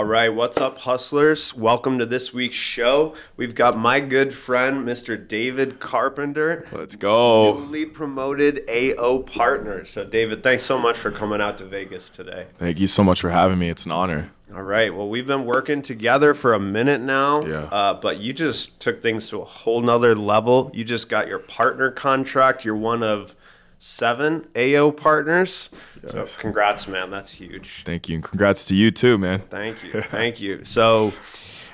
All right, what's up, hustlers? Welcome to this week's show. We've got my good friend, Mr. David Carpenter, Let's go. newly promoted AO partner. So, David, thanks so much for coming out to Vegas today. Thank you so much for having me. It's an honor. All right, well, we've been working together for a minute now, Yeah. uh, but you just took things to a whole nother level. You just got your partner contract. You're one of seven AO partners. So, congrats, man. That's huge. Thank you. And congrats to you too, man. Thank you. Thank you. So,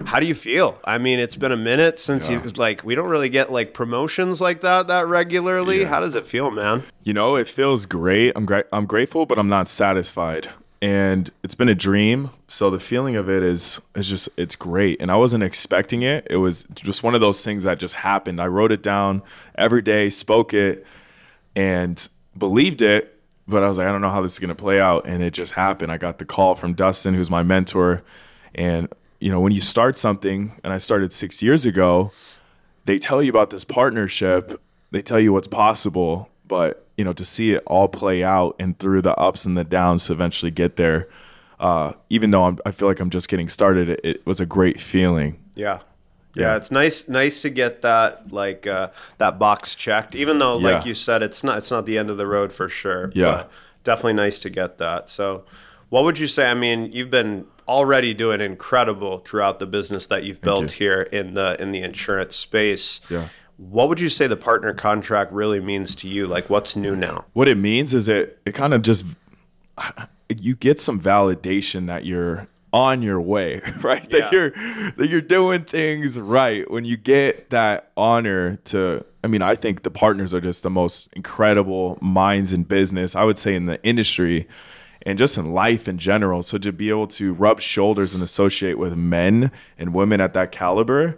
how do you feel? I mean, it's been a minute since you like we don't really get like promotions like that that regularly. Yeah. How does it feel, man? You know, it feels great. I'm great. I'm grateful, but I'm not satisfied. And it's been a dream. So the feeling of it is is just it's great. And I wasn't expecting it. It was just one of those things that just happened. I wrote it down every day, spoke it, and believed it. But I was like, I don't know how this is gonna play out. And it just happened. I got the call from Dustin, who's my mentor. And you know, when you start something, and I started six years ago, they tell you about this partnership they tell you what's possible but you know to see it all play out and through the ups and the downs to eventually get there uh, even though I'm, i feel like i'm just getting started it, it was a great feeling Yeah. Yeah, Yeah. it's nice nice to get that like uh, that box checked. Even though, like Yeah. you said, it's not it's not the end of the road for sure. Yeah. but definitely nice to get that. So, what would you say? I mean, you've been already doing incredible throughout the business that you've built you. here in the in the insurance space. Yeah. What would you say the partner contract really means to you? Like, what's new now? what it means is it it kind of just you get some validation that you're on your way right? Yeah. that you're that you're doing things right. When you get that honor to i mean i think the partners are just the most incredible minds in business i would say in the industry and just in life in general. So to be able to rub shoulders and associate with men and women at that caliber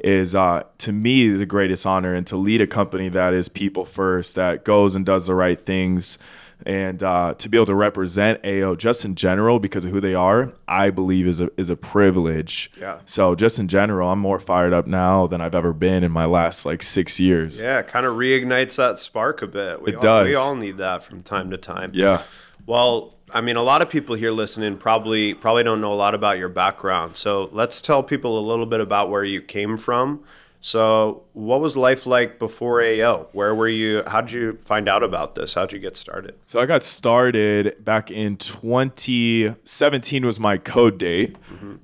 is uh, to me the greatest honor. And to lead a company that is people first that goes and does the right things and uh, to be able to represent AO just in general because of who they are I believe is a is a privilege Yeah. so just in general I'm more fired up now than I've ever been in my last like six years Yeah, kind of reignites that spark a bit. We It all, does. We all need that from time to time. yeah Well, I mean, a lot of people here listening probably probably don't know a lot about your background. So let's tell people a little bit about where you came from. So, what was life like before AO? Where were you? How did you find out about this? How'd you get started? So I got started back in 2017 was my code date.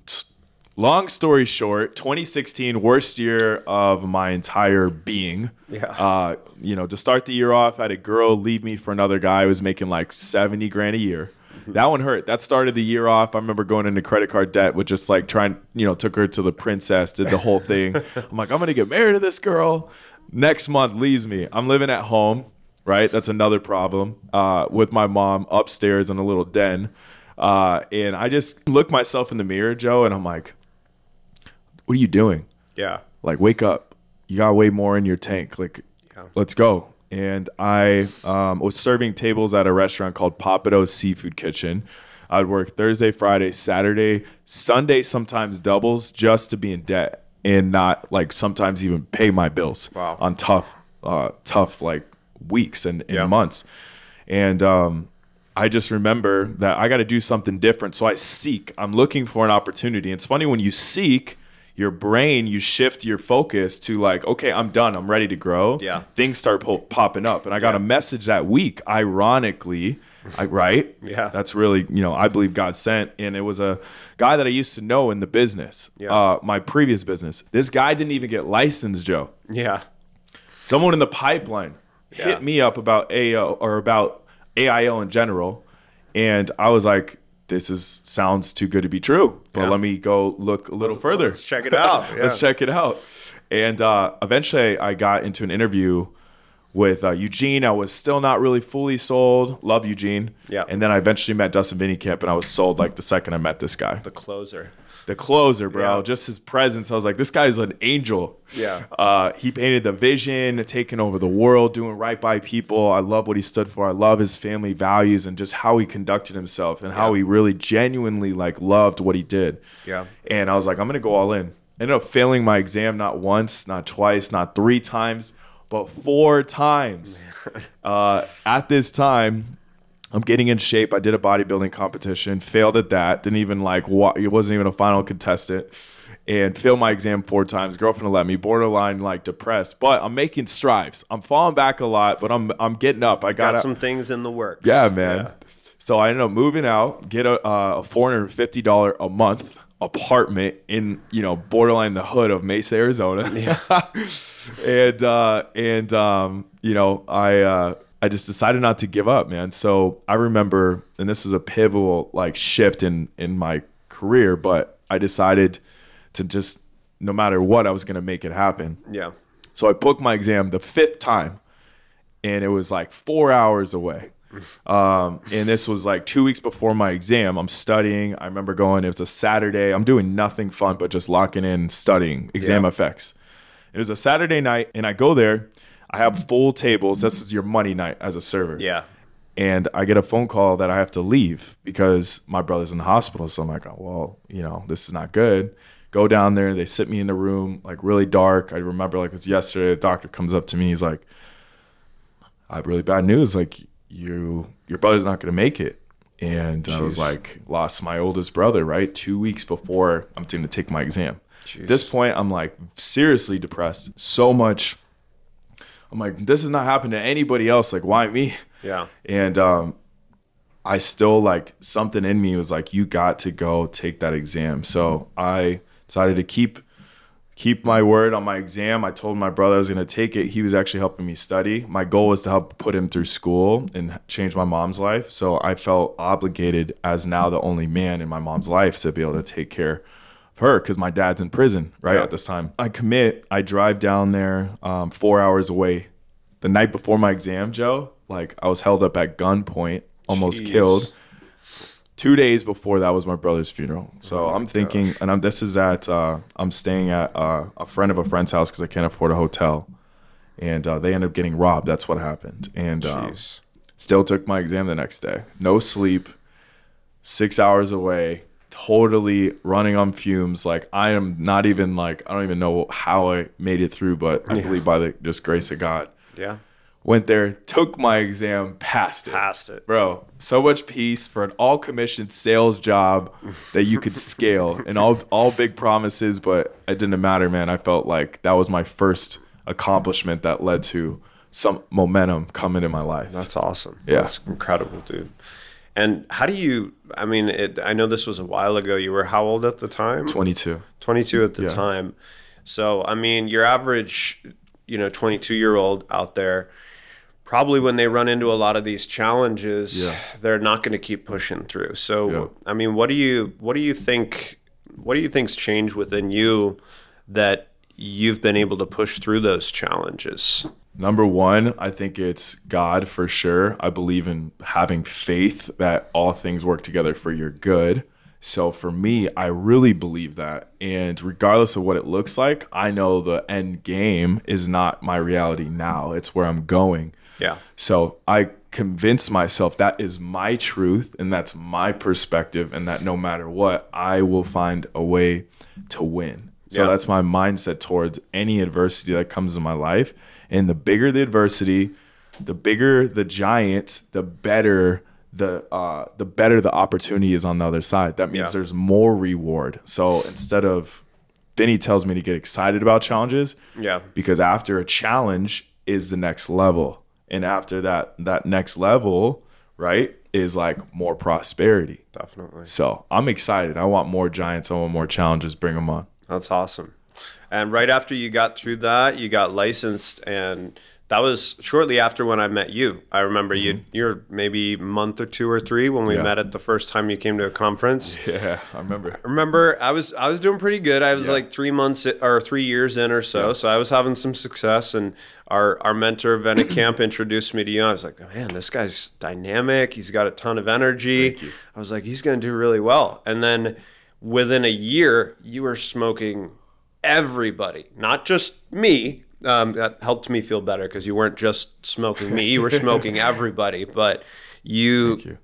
T- Long story short, 2016 worst year of my entire being. Yeah. Uh, you know, to start the year off, I had a girl leave me for another guy who was making like 70 grand a year. That one hurt. That started the year off. I remember going into credit card debt with just like trying, you know, took her to the princess, did the whole thing. I'm like, I'm gonna get married to this girl. Next month leaves me. I'm living at home, right? That's another problem. Uh, with my mom upstairs in a little den. Uh, and I just look myself in the mirror, Joe, and I'm like, what are you doing? Yeah. like wake up you got way more in your tank like Yeah. let's go and i um, was serving tables at a restaurant called Pappadeaux seafood kitchen i'd work thursday friday saturday sunday sometimes doubles just to be in debt and not like sometimes even pay my bills Wow. on tough uh, tough like weeks and, and Yeah. months and um, I just remember that I got to do something different. So I seek. I'm looking for an opportunity. It's funny when you seek, your brain, you shift your focus to like, okay, I'm done. I'm ready to grow. Yeah. Things start po- popping up. And I got a message that week, ironically, I, right? Yeah. That's really, you know, I believe God sent. And it was a guy that I used to know in the business, Yeah. uh, my previous business. This guy didn't even get licensed, Joe Yeah. someone in the pipeline Yeah. hit me up about AO or about AIL in general, and I was like, "This is sounds too good to be true." But Yeah. let me go look a little further. Let's check it out. Yeah. Let's check it out. And uh, eventually, I got into an interview with uh, Eugene. I was still not really fully sold. Love Eugene. Yeah. And then I eventually met Dustin Camp, and I was sold like the second I met this guy. The closer. The closer, bro. Yeah. Just his presence. I was like, this guy's an angel. Yeah. Uh, he painted the vision, taking over the world, doing right by people. I love what he stood for. I love his family values and just how he conducted himself and how Yeah. he really genuinely like loved what he did. Yeah. And I was like, I'm gonna go all in. Ended up failing my exam not once, not twice, not three times, but four times. uh, at this time, I'm getting in shape. I did a bodybuilding competition, failed at that. Didn't even like it wasn't even a final contestant, and failed my exam four times. Girlfriend let me, borderline like depressed, but I'm making strides. I'm falling back a lot, but I'm I'm getting up. I got Got some things in the works. yeah, man. So I ended up moving out, get a, uh, a four hundred fifty dollar a month apartment in you know borderline the hood of Mesa, Arizona. and uh, and um, you know I uh, I just decided not to give up, man. So I remember, and this is a pivotal like shift in in my career, but I decided to just no matter what, I was going to make it happen. Yeah. So I booked my exam the fifth time, and it was like four hours away. Um, and this was like two weeks before my exam. I'm studying. I remember going. It was a Saturday. I'm doing nothing fun but just locking in, studying exam Yeah. effects. It was a Saturday night, and I go there. I have full tables. This is your money night as a server Yeah. and I get a phone call that I have to leave because my brother's in the hospital. So I'm like, oh, well, you know, this is not good. Go down there. They sit me in the room, like really dark. I remember like it was yesterday. The doctor comes up to me. He's like, I have really bad news. Like you, your brother's not going to make it. And I was like, lost my oldest brother, right? Two weeks before I'm going to take my exam. At this point, I'm like seriously depressed. So much. I'm like, this has not happened to anybody else. Like, why me? Yeah. and um, I still like something in me was like, you got to go take that exam. So I decided to keep keep my word on my exam. I told my brother I was going to take it. He was actually helping me study. My goal was to help put him through school and change my mom's life. So I felt obligated as now the only man in my mom's life to be able to take care of her because my dad's in prison right Yeah. at this time. I commit. I drive down there um, four hours away. The night before my exam, Joe, like I was held up at gunpoint, almost Jeez. killed two days before that was my brother's funeral. So Oh I'm thinking, and I'm this is at uh, I'm staying at uh, a friend of a friend's house because I can't afford a hotel, and uh, they ended up getting robbed. That's what happened, and um, still took my exam the next day. No sleep, six hours away, totally running on fumes. Like I am not even like I don't even know how I made it through, but I believe by the just grace of God. Yeah. Went there, took my exam, passed it Passed it. bro so much peace for an all commissioned sales job that you could scale and all all big promises but it didn't matter man i felt like that was my first accomplishment that led to some momentum coming in my life That's awesome. Yeah. That's incredible, dude. And how do you, I mean, it, I know this was a while ago. You were how old at the time? 22 22 at the time. So, I mean, your average, you know, 22 year old out there, probably when they run into a lot of these challenges, Yeah. they're not going to keep pushing through. So, Yeah. I mean, what do you, what do you think, what do you think's changed within you that you've been able to push through those challenges? Number one, I think it's God for sure. I believe in having faith that all things work together for your good. So for me, I really believe that. And regardless of what it looks like, I know the end game is not my reality now. It's where I'm going. Yeah. So I convince myself that is my truth and that's my perspective, and that no matter what, I will find a way to win. So Yeah. that's my mindset towards any adversity that comes in my life. And the bigger the adversity, the bigger the giant, the better the uh, the better the opportunity is on the other side. That means Yeah. there's more reward. So instead of Vinny tells me to get excited about challenges, Yeah. because after a challenge is the next level and after that that next level right is like more prosperity Definitely. so i'm excited i want more giants i want more challenges bring them on That's awesome. And right after you got through that, you got licensed, and that was shortly after when I met you. I remember you. You're maybe a month or two or three when we Mm-hmm. Yeah. met at the first time you came to a conference. yeah i remember remember I was I was doing pretty good. I was like three months or three years in or so, so I was having some success. And our our mentor Vena Camp introduced me to you. I was like, man, this guy's dynamic. He's got a ton of energy. I was like, he's going to do really well. And then within a year, you were smoking everybody, not just me. Um, that helped me feel better because you weren't just smoking me; you were smoking everybody. But you you.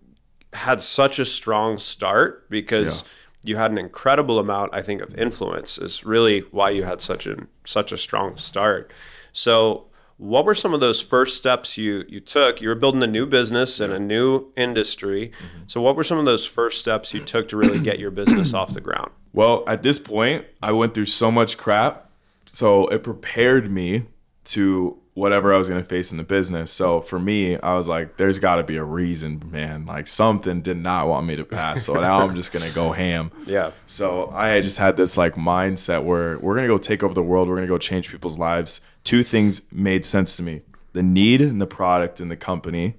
had such a strong start because you had an incredible amount, I think, of influence. Is really why you had such a such a strong start. So, what were some of those first steps you you took? You were building a new business and a new industry. So what were some of those first steps you took to really get your business off the ground? Well, at this point, I went through so much crap, so it prepared me to whatever I was going to face in the business. So for me, I was like, there's got to be a reason, man. Like something did not want me to pass. So now I'm just going to go ham. Yeah. So I just had this like mindset where we're going to go take over the world. We're going to go change people's lives. Two things made sense to me. The need and the product and the company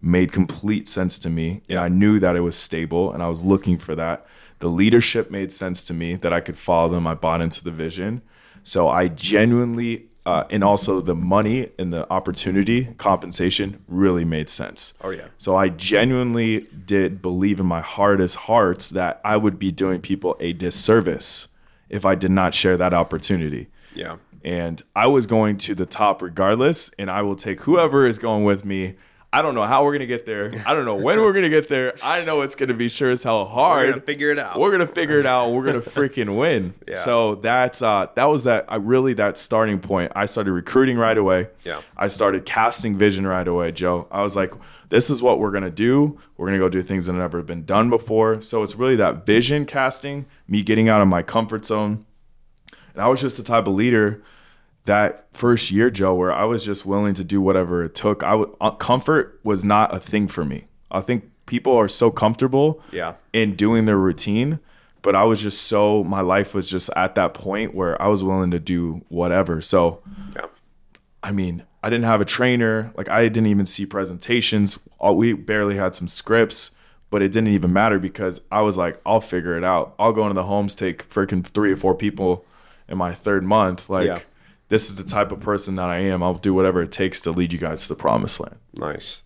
made complete sense to me. And I knew that it was stable and I was looking for that. The leadership made sense to me that I could follow them. I bought into the vision. So I genuinely uh, and also the money and the opportunity compensation really made sense. Oh, yeah. So I genuinely did believe in my hardest hearts that I would be doing people a disservice if I did not share that opportunity. Yeah. And I was going to the top regardless, and I will take whoever is going with me. I don't know how we're gonna get there. I don't know when we're gonna get there. I know it's gonna be sure as hell hard. We're gonna figure it out. We're gonna figure it out. We're gonna freaking win. Yeah. So that's uh that was that I really that starting point. I started recruiting right away. Yeah. I started casting vision right away, Joe. I was like, this is what we're gonna do. We're gonna go do things that have never been done before. So it's really that vision casting, me getting out of my comfort zone. And I was just the type of leader that first year, Joe, where I was just willing to do whatever it took. I w- uh, comfort was not a thing for me. I think people are so comfortable Yeah. in doing their routine, but I was just so my life was just at that point where I was willing to do whatever. So, Yeah. I mean, I didn't have a trainer. Like I didn't even see presentations. All, we barely had some scripts, but it didn't even matter because I was like, I'll figure it out. I'll go into the homes, take freaking three or four people in my third month. Like Yeah. This is the type of person that I am. I'll do whatever it takes to lead you guys to the promised land. Nice.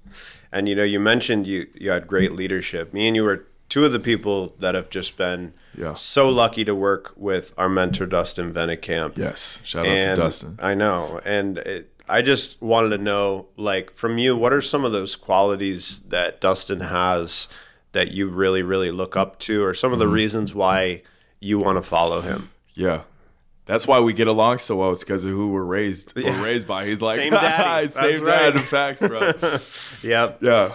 And you know, you mentioned you you had great leadership. Me and you were two of the people that have just been Yeah. so lucky to work with our mentor Dustin Vennekamp. Yes. Shout out And to Dustin. I know, and it, I just wanted to know, like, from you, what are some of those qualities that Dustin has that you really, really look up to, or some of the Mm-hmm. reasons why you want to follow him? Yeah. That's why we get along so well. It's because of who we're raised. We're raised by. He's like Same daddy. same dad. right. Facts, bro. Yep. yeah.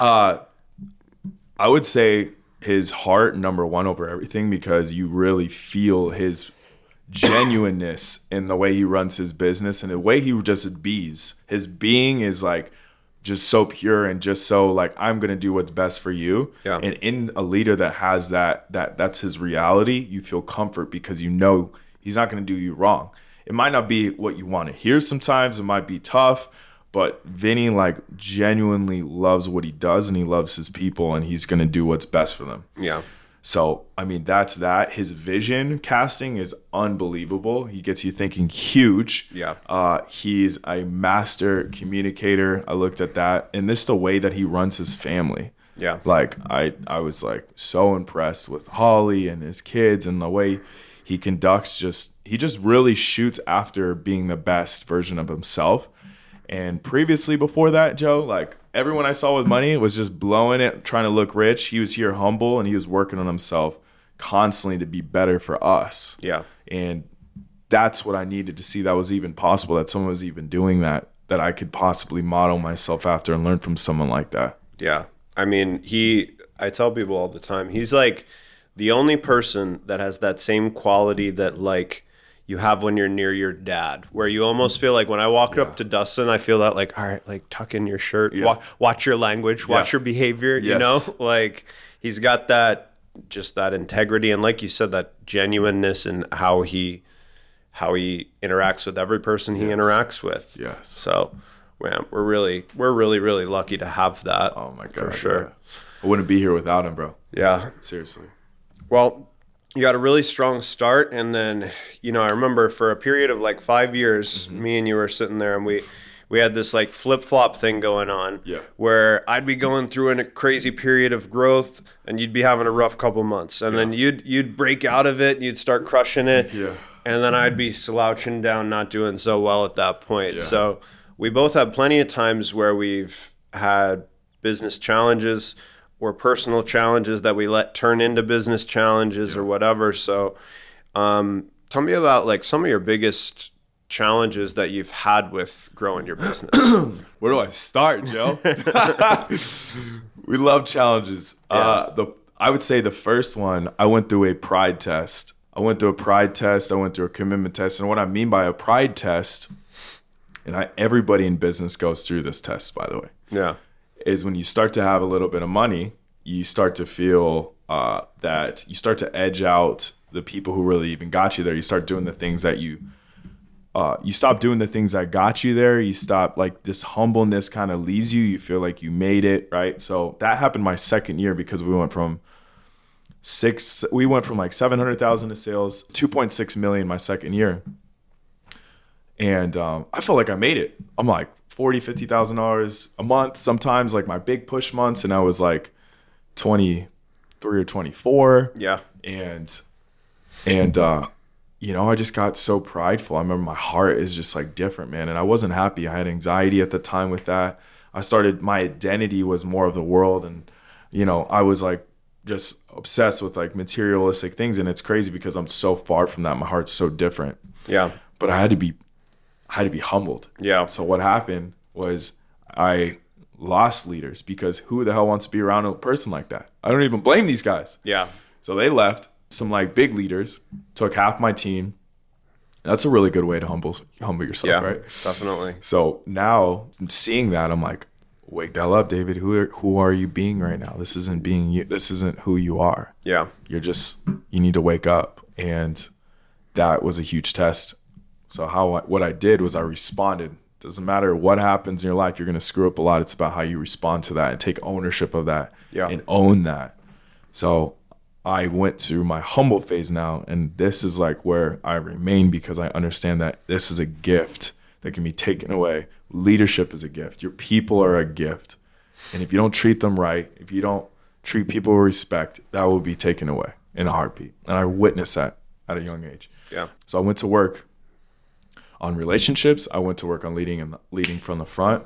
Uh, I would say his heart number one over everything because you really feel his genuineness in the way he runs his business and the way he just bees. His being is like just so pure and just so like I'm gonna do what's best for you. Yeah. And in a leader that has that that that's his reality, you feel comfort because you know he's not gonna do you wrong. It might not be what you want to hear sometimes, it might be tough, but Vinny like genuinely loves what he does and he loves his people and he's gonna do what's best for them. Yeah. So, I mean, that's that. His vision casting is unbelievable. He gets you thinking huge. Yeah. Uh, he's a master communicator. I looked at that. And this the way that he runs his family. Yeah. Like I I was like so impressed with Holly and his kids and the way he conducts just he just really shoots after being the best version of himself. And previously before that, Joe, like everyone I saw with money was just blowing it, trying to look rich. He was here humble and he was working on himself constantly to be better for us. Yeah. And that's what I needed to see that was even possible, that someone was even doing that, that I could possibly model myself after and learn from someone like that. Yeah. I mean, he, I tell people all the time, he's like the only person that has that same quality that, like, you have when you're near your dad, where you almost feel like when I walked up to Dustin, I feel that, like, all right, like, tuck in your shirt, wa- watch your language, watch Yeah. your behavior, you know? Like, he's got that, just that integrity. And, like you said, that genuineness and how he, how he interacts with every person he interacts with. Yes. So, man, we're really, we're really, really lucky to have that. Oh my god. for sure. yeah. I wouldn't be here without him, bro. Yeah. Seriously. Well, you got a really strong start, and then you know I remember for a period of like five years, Mm-hmm. me and you were sitting there, and we we had this like flip flop thing going on. Yeah. Where I'd be going through a crazy period of growth, and you'd be having a rough couple months, and then you'd you'd break out of it, and you'd start crushing it. Yeah. And then I'd be slouching down, not doing so well at that point. Yeah. So we both had plenty of times where we've had business challenges or personal challenges that we let turn into business challenges or whatever. So um, tell me about like some of your biggest challenges that you've had with growing your business? Where do I start, Joe? we love challenges. Uh, the I would say the first one, I went through a pride test. I went through a pride test. I went through a commitment test. And what I mean by a pride test, and I, everybody in business goes through this test, by the way, yeah. Is when you start to have a little bit of money, you start to feel uh, that you start to edge out the people who really even got you there. You start doing the things that you uh, you stop doing the things that got you there. You stop like this humbleness kind of leaves you. You feel like you made it, right? So that happened my second year because we went from six, we went from like 700,000 to sales, 2.6 million my second year. And um, I felt like I made it. I'm like 40, $50,000 a month, sometimes like my big push months. And I was like 23 or 24 Yeah. and and uh you know i just got so prideful i remember my heart is just like different man and i wasn't happy i had anxiety at the time with that i started my identity was more of the world and you know i was like just obsessed with like materialistic things and it's crazy because i'm so far from that my heart's so different Yeah. but i had to be i had to be humbled Yeah. so what happened was I lost leaders because who the hell wants to be around a person like that? I don't even blame these guys. Yeah. So they left. Some like big leaders took half my team. That's a really good way to humble humble yourself, Yeah. right? Definitely. So now seeing that, I'm like, wake the hell up, David. Who are, who are you being right now? This isn't being you. This isn't who you are. Yeah. You're just you need to wake up, and that was a huge test. So how I, what I did was I responded. Doesn't matter what happens in your life, you're gonna screw up a lot. It's about how you respond to that and take ownership of that Yeah. and own that. So I went through my humble phase now, and this is like where I remain because I understand that this is a gift that can be taken away. Leadership is a gift. Your people are a gift. And if you don't treat them right, if you don't treat people with respect, that will be taken away in a heartbeat. And I witnessed that at a young age. Yeah. So I went to work on relationships. I went to work on leading and leading from the front.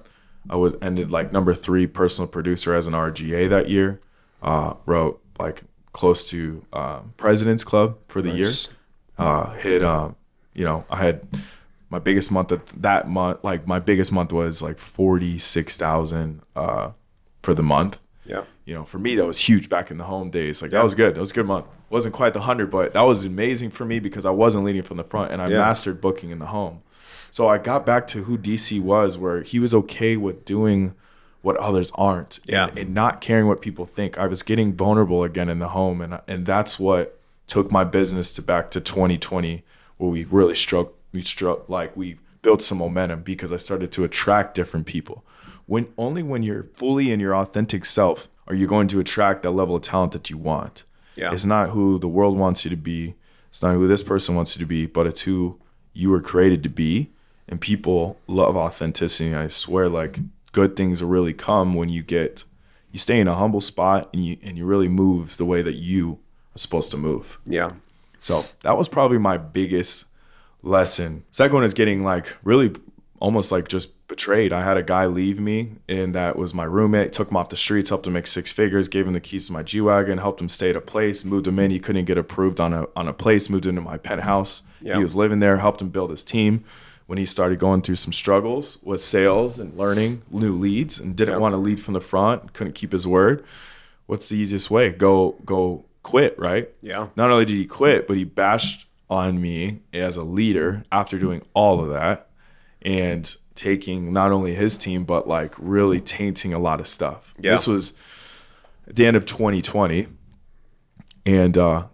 I was ended like number three personal producer as an RGA that year. Uh, wrote like close to um, President's Club for the year. Uh, hit um, you know I had my biggest month of that month. Like my biggest month was like forty six thousand uh, for the month Yeah. you know, for me that was huge back in the home days. Like that was good. That was a good month. wasn't quite the hundred, but that was amazing for me because I wasn't leading from the front and I Yeah. mastered booking in the home. So I got back to who DC was, where he was okay with doing what others aren't, and- and, not caring what people think. I was getting vulnerable again in the home, and and that's what took my business to back to 2020, where we really struck. We struck like we built some momentum because I started to attract different people. When only when you're fully in your authentic self are you going to attract that level of talent that you want. Yeah. It's not who the world wants you to be. It's not who this person wants you to be, but it's who you were created to be. And people love authenticity. I swear, like good things really come when you get you stay in a humble spot and you and you really move the way that you are supposed to move. Yeah. So that was probably my biggest lesson. Second one is getting like really almost like just betrayed. I had a guy leave me, and that was my roommate. Took him off the streets, helped him make six figures, gave him the keys to my G wagon, helped him stay at a place, moved him in. He couldn't get approved on a on a place, moved into my penthouse. Yeah. He was living there, helped him build his team. When he started going through some struggles with sales and learning new leads, and didn't Yeah. want to lead from the front, couldn't keep his word. What's the easiest way? Go go quit, right? Yeah. not only did he quit, but he bashed on me as a leader after doing all of that and taking not only his team, but like really tainting a lot of stuff. Yeah. This was at the end of 2020. And uh,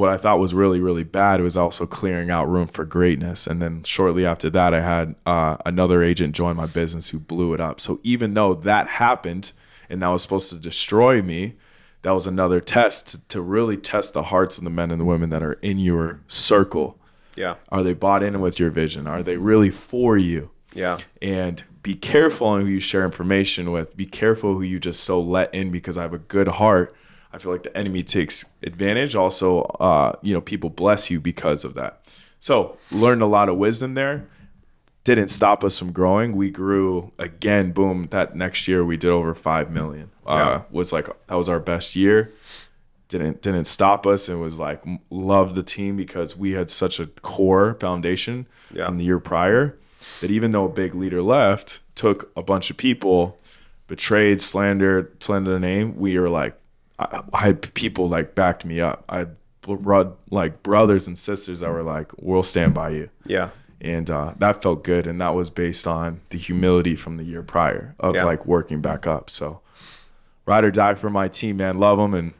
what I thought was really, really bad was also clearing out room for greatness. And then shortly after that, I had uh, another agent join my business who blew it up. So even though that happened and that was supposed to destroy me, that was another test to, to really test the hearts of the men and the women that are in your circle. Yeah. Are they bought in with your vision? Are they really for you? Yeah. and be careful on who you share information with. Be careful who you just so let in because I have a good heart. I feel like the enemy takes advantage. Also, uh, you know, people bless you because of that. So learned a lot of wisdom there. Didn't stop us from growing. We grew again. Boom! That next year we did over five million. Uh, Yeah. Was like that was our best year. didn't didn't stop us and was like loved the team because we had such a core foundation Yeah. from the year prior that even though a big leader left, took a bunch of people, betrayed, slandered, slandered the name, we were like, I, I had people like backed me up. I had like brothers and sisters that were like, we'll stand by you. Yeah. And uh, that felt good. And that was based on the humility from the year prior of Yeah. like working back up. So ride or die for my team, man. Love them. And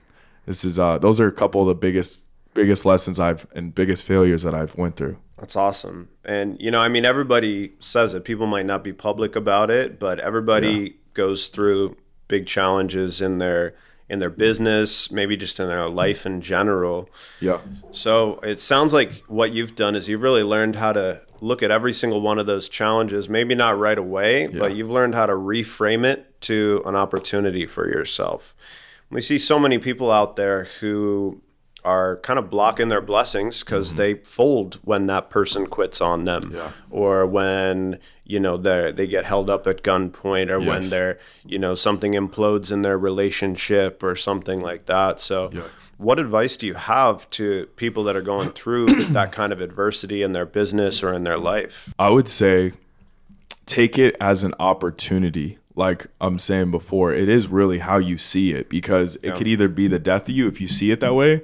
this is, uh, those are a couple of the biggest, biggest lessons I've, and biggest failures that I've went through. That's awesome. And you know, I mean everybody says it. People might not be public about it, but everybody goes through big challenges in their in their business, maybe just in their life in general. Yeah. So it sounds like what you've done is you've really learned how to look at every single one of those challenges, maybe not right away, but you've learned how to reframe it to an opportunity for yourself. We see so many people out there who are kind of blocking their blessings because mm-hmm. they fold when that person quits on them Yeah. or when you know they they get held up at gunpoint or when they're you know something implodes in their relationship or something like that so Yeah. what advice do you have to people that are going through that kind of adversity in their business or in their life? I would say take it as an opportunity. Like I'm saying before, it is really how you see it because it could either be the death of you if you see it that way,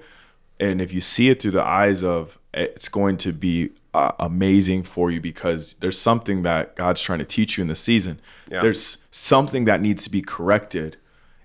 and if you see it through the eyes of it's going to be uh, amazing for you because there's something that God's trying to teach you in the season. Yeah. There's something that needs to be corrected,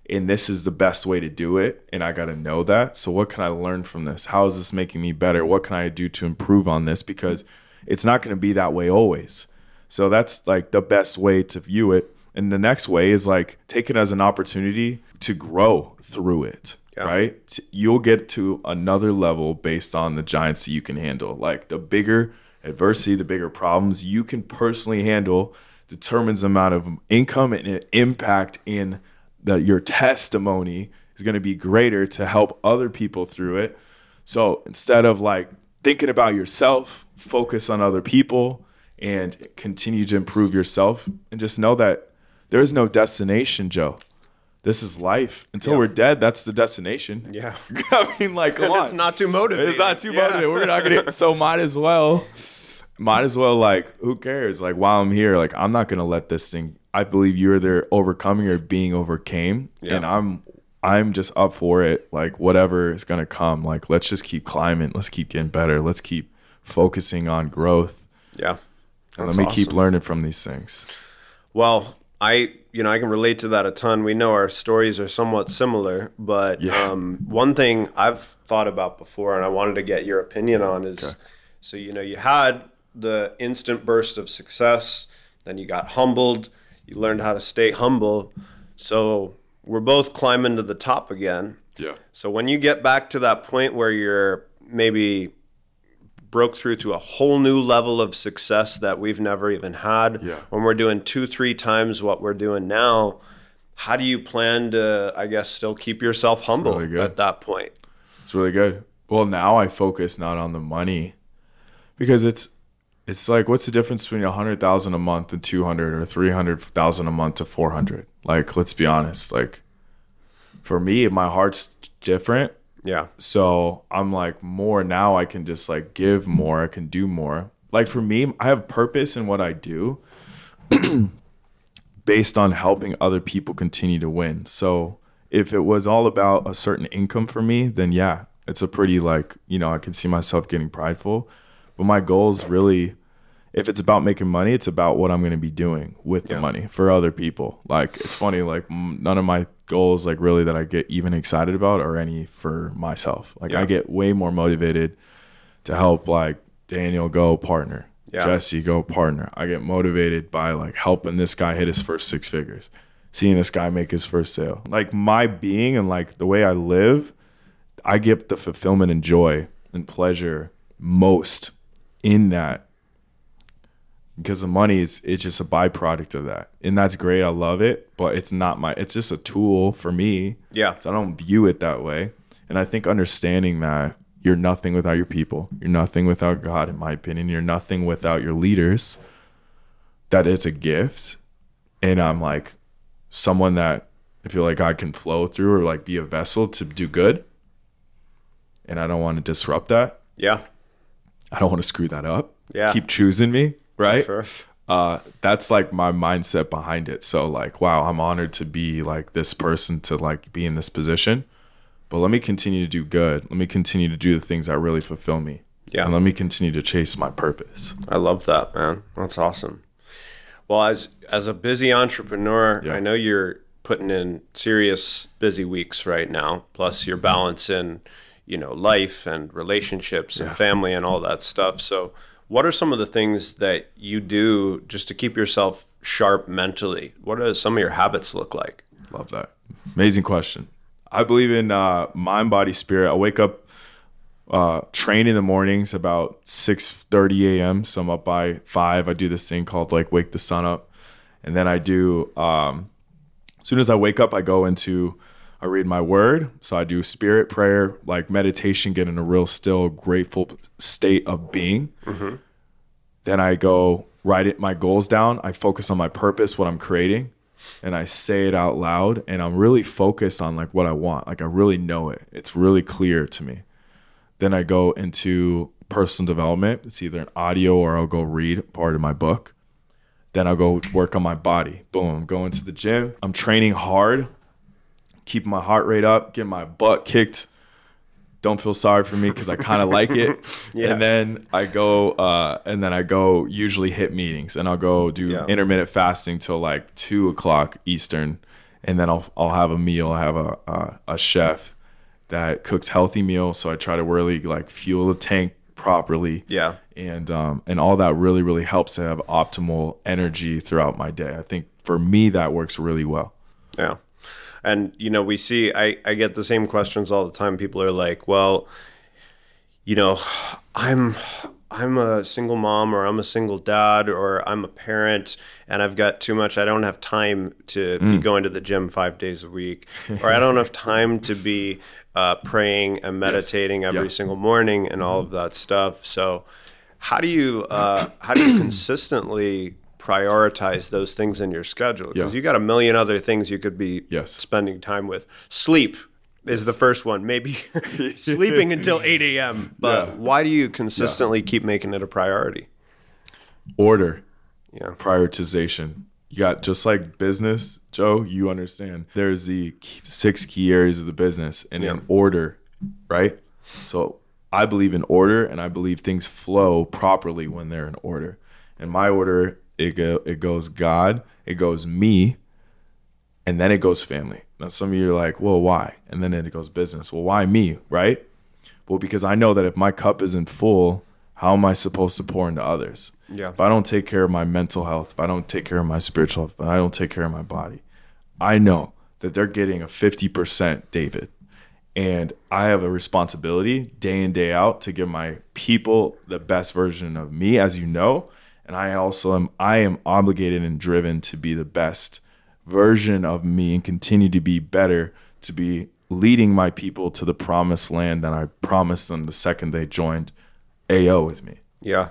and this is the best way to do it. And I got to know that. So, what can I learn from this? How is this making me better? What can I do to improve on this? Because it's not going to be that way always. So, that's like the best way to view it. And the next way is like take it as an opportunity to grow through it. Yeah. Right? You'll get to another level based on the giants that you can handle. Like the bigger adversity, the bigger problems you can personally handle determines the amount of income and impact in that your testimony is going to be greater to help other people through it. So instead of like thinking about yourself, focus on other people and continue to improve yourself and just know that there is no destination, Joe. This is life. Until Yeah. we're dead, that's the destination. Yeah. I mean, like, come on. it's not too motivating. It's not too Yeah. motivating. We're not gonna. So might as well. Might as well. Like, who cares? Like, while I'm here, like, I'm not gonna let this thing. I believe you're there overcoming or being overcame, Yeah. and I'm. I'm just up for it. Like whatever is gonna come. Like let's just keep climbing. Let's keep getting better. Let's keep focusing on growth. Yeah. And That's let me keep learning from these things. Well, I you know I can relate to that a ton. We know our stories are somewhat similar, but Yeah. um, one thing I've thought about before, and I wanted to get your opinion on is, so you know you had the instant burst of success, then you got humbled, you learned how to stay humble, so we're both climbing to the top again. Yeah. So when you get back to that point where you're maybe broke through to a whole new level of success that we've never even had, Yeah. when we're doing two, three times what we're doing now, how do you plan to, I guess, still keep yourself humble really at that point? It's really good. Well, now I focus not on the money because it's it's like what's the difference between a hundred thousand a month and two hundred or three hundred thousand a month to four hundred? Like, let's be honest. Like, for me, my heart's different. Yeah. So I'm like more now. I can just like give more. I can do more. Like for me, I have purpose in what I do, based on helping other people continue to win. So if it was all about a certain income for me, then yeah, it's a pretty like you know I can see myself getting prideful. But my goal is really, if it's about making money, it's about what I'm going to be doing with the money for other people. Like it's funny, like none of my goals like really that I get even excited about are any for myself. Like Yeah. I get way more motivated to help like Daniel go partner, Yeah. Jesse go partner. I get motivated by like helping this guy hit his first six figures, seeing this guy make his first sale. Like my being and like the way I live, I get the fulfillment and joy and pleasure most in that because the money is it's just a byproduct of that and that's great i love it but it's not my it's just a tool for me Yeah. so i don't view it that way and i think understanding that you're nothing without your people you're nothing without god in my opinion you're nothing without your leaders that it's a gift and i'm like someone that i feel like god can flow through or like be a vessel to do good and I don't want to disrupt that. Yeah. I don't want to screw that up. Yeah. Keep choosing me, right? Sure. Uh, that's like my mindset behind it. So like, wow, I'm honored to be like this person to like be in this position. But let me continue to do good. Let me continue to do the things that really fulfill me. Yeah. And let me continue to chase my purpose. I love that, man. That's awesome. Well, as as a busy entrepreneur, Yeah. I know you're putting in serious busy weeks right now. Plus, you're balancing, you know, life and relationships and family and all that stuff. So, what are some of the things that you do just to keep yourself sharp mentally? What do some of your habits look like? Love that. Amazing question. I believe in uh, mind, body, spirit. I wake up, uh, train in the mornings about six thirty a.m. So I'm up by five. I do this thing called like wake the sun up, and then I do. Um, as soon as I wake up, I go into. I read my word. So I do spirit prayer, like meditation, get in a real still, grateful state of being. Mm-hmm. Then I go write it, my goals down. I focus on my purpose, what I'm creating and I say it out loud and I'm really focused on like what I want. Like I really know it. It's really clear to me. Then I go into personal development. It's either an audio or I'll go read part of my book. Then I'll go work on my body. Boom. I'm going to the gym. I'm training hard, keeping my heart rate up, getting my butt kicked. Don't feel sorry for me because I kind of like it. Yeah. And then I go, uh, and then I go usually hit meetings, and I'll go do Yeah. intermittent fasting till like two o'clock Eastern, and then I'll I'll have a meal. I have a a, a chef that cooks healthy meals, so I try to really like fuel the tank properly. Yeah. and um, and all that really really helps to have optimal energy throughout my day. I think for me that works really well. Yeah. And you know, we see I, I get the same questions all the time. People are like, Well, you know, I'm I'm a single mom or I'm a single dad or I'm a parent and I've got too much I don't have time to be going to the gym five days a week. or I don't have time to be uh, praying and meditating every Yeah. single morning and all of that stuff. So how do you uh, how do you consistently prioritize those things in your schedule? Because Yeah. you got a million other things you could be Yes. spending time with. Sleep is the first one. Maybe sleeping until eight a.m. But Yeah. why do you consistently keep making it a priority? Order, Yeah, prioritization. You got just like business, Joe. You understand. There's the key, six key areas of the business, and in order, right? So I believe in order, and I believe things flow properly when they're in order. And my order, it go, it goes God, it goes me, and then it goes family. Now some of you are like, well, why? And then it goes business. Well, why me, right? Well, because I know that if my cup isn't full, how am I supposed to pour into others? Yeah. If I don't take care of my mental health, if I don't take care of my spiritual health, if I don't take care of my body, I know that they're getting a 50% David. And I have a responsibility day in, day out to give my people the best version of me, as you know. And I also am I am obligated and driven to be the best version of me and continue to be better, to be leading my people to the promised land that I promised them the second they joined AO with me. yeah.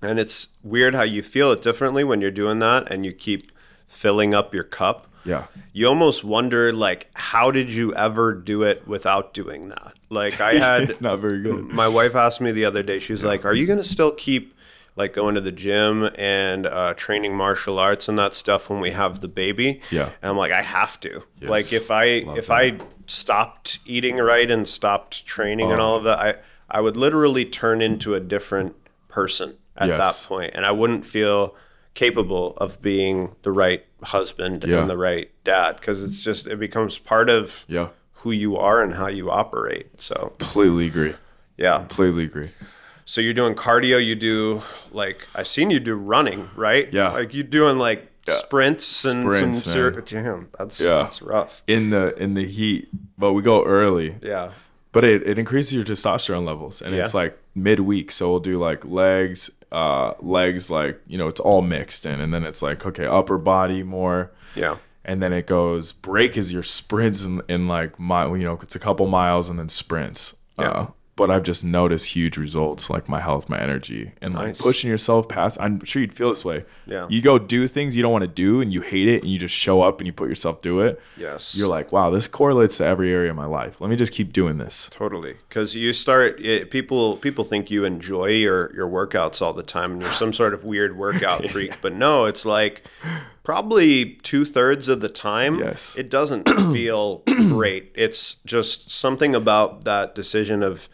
And it's weird how you feel it differently when you're doing that, and you keep filling up your cup. Yeah. you almost wonder like how did you ever do it without doing that like i had it's not very good. my wife asked me the other day she she's like are you going to still keep like going to the gym and uh, training martial arts and that stuff when we have the baby Yeah. and i'm like i have to Yes. like if i Love if that. i stopped eating right and stopped training and Oh. all of that i i would literally turn into a different person at Yes. that point and i wouldn't feel capable of being the right husband Yeah. and the right dad because it's just it becomes part of Yeah. who you are and how you operate so Completely agree. yeah Completely agree. So you're doing cardio you do like i've seen you do running right Yeah. like you're doing like sprints and Sprints, some ser- damn that's Yeah. that's rough In the in the heat, but we go early. yeah But it, it increases your testosterone levels, and it's Yeah. like midweek. So we'll do like legs, uh, legs, like you know, it's all mixed in, and then it's like okay, upper body more, yeah and then it goes break is your sprints in, in like mile, you know, it's a couple miles, and then sprints. Yeah. Uh, but I've just noticed huge results like my health, my energy, and like Nice. pushing yourself past. I'm sure you'd feel this way. Yeah. You go do things you don't want to do and you hate it and you just show up and you put yourself through it. Yes. You're like, wow, this correlates to every area of my life. Let me just keep doing this. Totally, because you start it, people. People think you enjoy your your workouts all the time, and you're some sort of weird workout freak. But no, it's like probably two thirds of the time. Yes. it doesn't feel great. It's just something about that decision of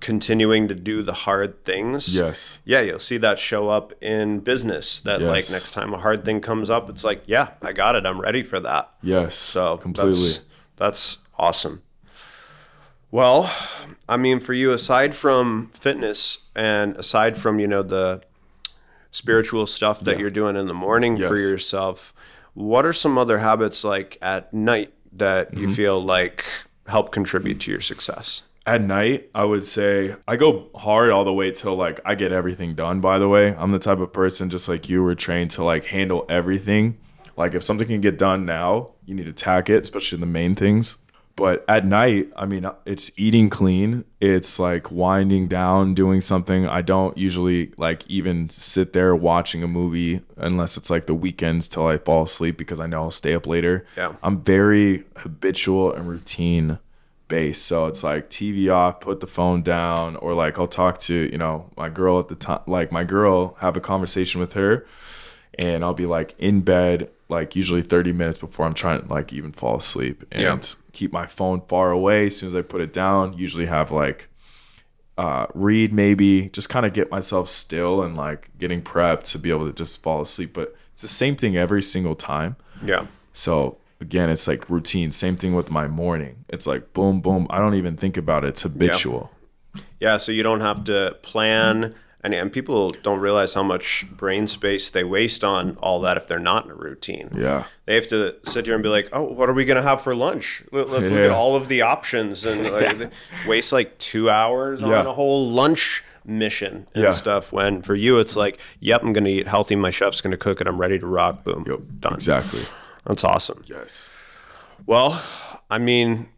continuing to do the hard things. Yes. Yeah, you'll see that show up in business. That like next time a hard thing comes up, it's like, yeah, I got it. I'm ready for that. Yes. So completely. That's, that's awesome. Well, I mean, for you, aside from fitness and aside from you know the spiritual stuff that you're doing in the morning for yourself, what are some other habits like at night that Mm-hmm. you feel like help contribute to your success? At night, I would say I go hard all the way till like I get everything done. By the way, I'm the type of person just like you were trained to like handle everything. Like if something can get done now, you need to tack it, especially the main things. But at night, I mean, it's eating clean. It's like winding down, doing something. I don't usually like even sit there watching a movie unless it's like the weekends till I fall asleep because I know I'll stay up later. Yeah. I'm very habitual and routine based. So it's like TV off, put the phone down, or like I'll talk to, you know, my girl at the time, like my girl, have a conversation with her, and I'll be like in bed, like usually 30 minutes before I'm trying to like even fall asleep and Yeah. keep my phone far away. As soon as I put it down, usually have like, uh, read maybe, just kind of get myself still and like getting prepped to be able to just fall asleep. But it's the same thing every single time. Yeah. So again, it's like routine. Same thing with my morning. It's like boom, boom. I don't even think about it. It's habitual. Yeah, so you don't have to plan, and, and people don't realize how much brain space they waste on all that if they're not in a routine. Yeah. They have to sit here and be like, "Oh, what are we gonna have for lunch? Let- Let's look Yeah. at all of the options and like, waste like two hours Yeah. on a whole lunch mission and Yeah. stuff. When for you, it's like, "Yep, I'm gonna eat healthy. My chef's gonna cook it. I'm ready to rock. Boom, Yep. done. Exactly. That's awesome. Yes. Well, I mean,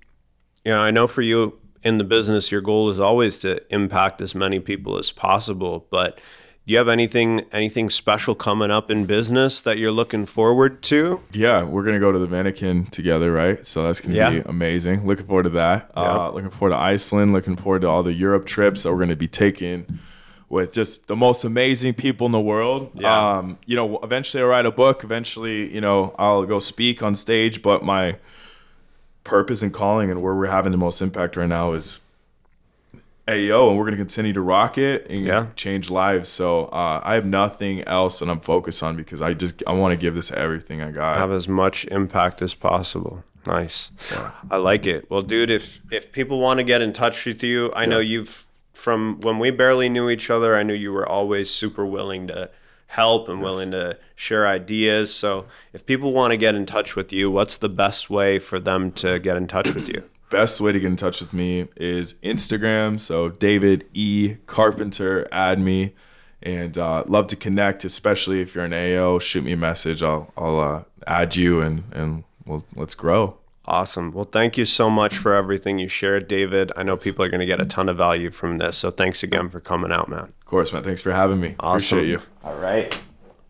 you know, I know for you in the business, your goal is always to impact as many people as possible. But do you have anything anything special coming up in business that you're looking forward to? Yeah, we're gonna go to the Vatican together, right? So that's gonna Yeah. be amazing. Looking forward to that. Uh, looking forward to Iceland. Looking forward to all the Europe trips that we're gonna be taking with just the most amazing people in the world. Yeah. Um, you know, eventually I'll write a book. Eventually, you know, I'll go speak on stage. But my purpose and calling and where we're having the most impact right now is AEO, and we're going to continue to rock it and Yeah. change lives. So uh, I have nothing else that I'm focused on because I just I want to give this everything I got. Have as much impact as possible. Nice. I like it. Well, dude, if if people want to get in touch with you, I know you've from when we barely knew each other, I knew you were always super willing to help and willing to share ideas. So, if people want to get in touch with you, what's the best way for them to get in touch with you? Best way to get in touch with me is Instagram. So David E Carpenter, add me, and uh, love to connect. Especially if you're an AO, shoot me a message. I'll I'll uh, add you and and we'll let's grow. Awesome. Well, thank you so much for everything you shared, David. I know people are going to get a ton of value from this. So, thanks again for coming out, man. Of course, man. Thanks for having me. Awesome. Appreciate you. All right.